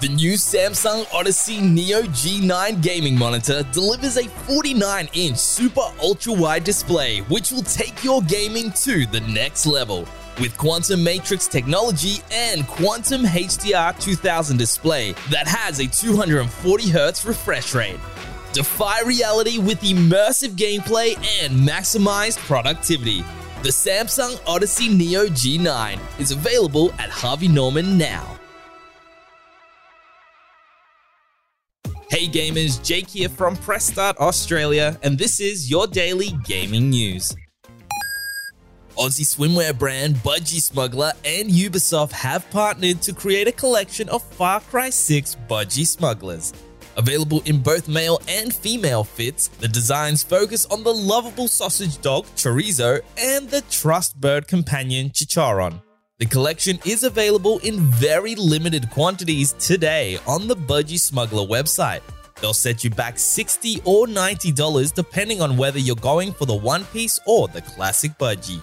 The new Samsung Odyssey Neo G9 gaming monitor delivers a 49 inch super ultra wide display, which will take your gaming to the next level. With Quantum Matrix technology and Quantum HDR 2000 display that has a 240Hz refresh rate. Defy reality with immersive gameplay and maximized productivity. The Samsung Odyssey Neo G9 is available at Harvey Norman now. Hey gamers, Jake here from Press Start Australia, and this is your daily gaming news. Aussie swimwear brand Budgy Smuggler and Ubisoft have partnered to create a collection of Far Cry 6 Budgie Smugglers. Available in both male and female fits, the designs focus on the lovable sausage dog Chorizo and the trust bird companion Chicharron. The collection is available in very limited quantities today on the Budgy Smuggler website. They'll set you back 60 or $90 depending on whether you're going for the One Piece or the classic Budgie.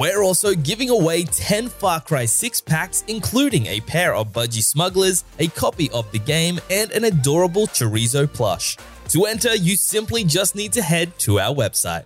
We're also giving away 10 Far Cry 6 packs, including a pair of Budgie Smugglers, a copy of the game, and an adorable Chorizo plush. To enter, you simply just need to head to our website.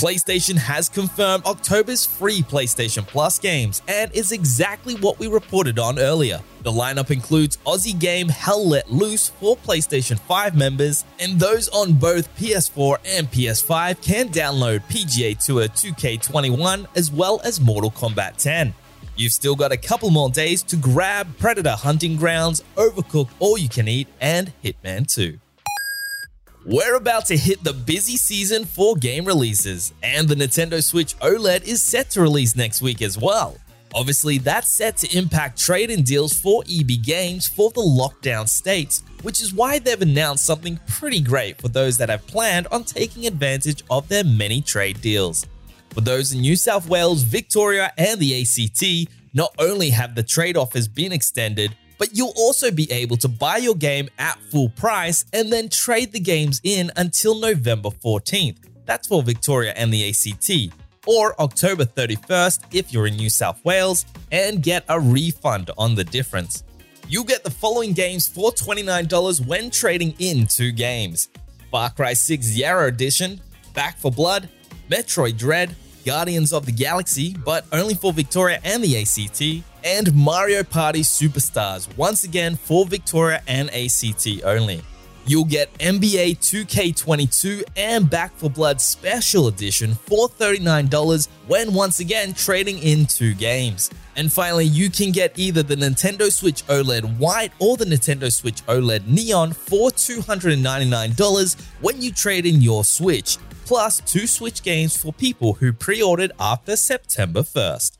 PlayStation has confirmed October's free PlayStation Plus games and is exactly what we reported on earlier. The lineup includes Aussie game Hell Let Loose for PlayStation 5 members, and those on both PS4 and PS5 can download PGA Tour 2K21 as well as Mortal Kombat 10. You've still got a couple more days to grab Predator Hunting Grounds, Overcooked All You Can Eat, and Hitman 2. We're about to hit the busy season for game releases, and the Nintendo Switch OLED is set to release next week as well. Obviously, that's set to impact trade in deals for EB Games for the lockdown states, which is why they've announced something pretty great for those that have planned on taking advantage of their many trade deals. For those in New South Wales, Victoria, and the ACT, not only have the trade offers been extended, but you'll also be able to buy your game at full price and then trade the games in until November 14th. That's for Victoria and the ACT. Or October 31st if you're in New South Wales, and get a refund on the difference. You'll get the following games for $29 when trading in two games Far Cry 6 Yara Edition, Back 4 Blood, Metroid Dread, Guardians of the Galaxy, but only for Victoria and the ACT, and Mario Party Superstars, once again for Victoria and ACT only. You'll get NBA 2K22 and Back 4 Blood Special Edition for $39 when once again trading in two games. And finally, you can get either the Nintendo Switch OLED White or the Nintendo Switch OLED Neon for $299 when you trade in your Switch, plus two Switch games for people who pre ordered after September 1st.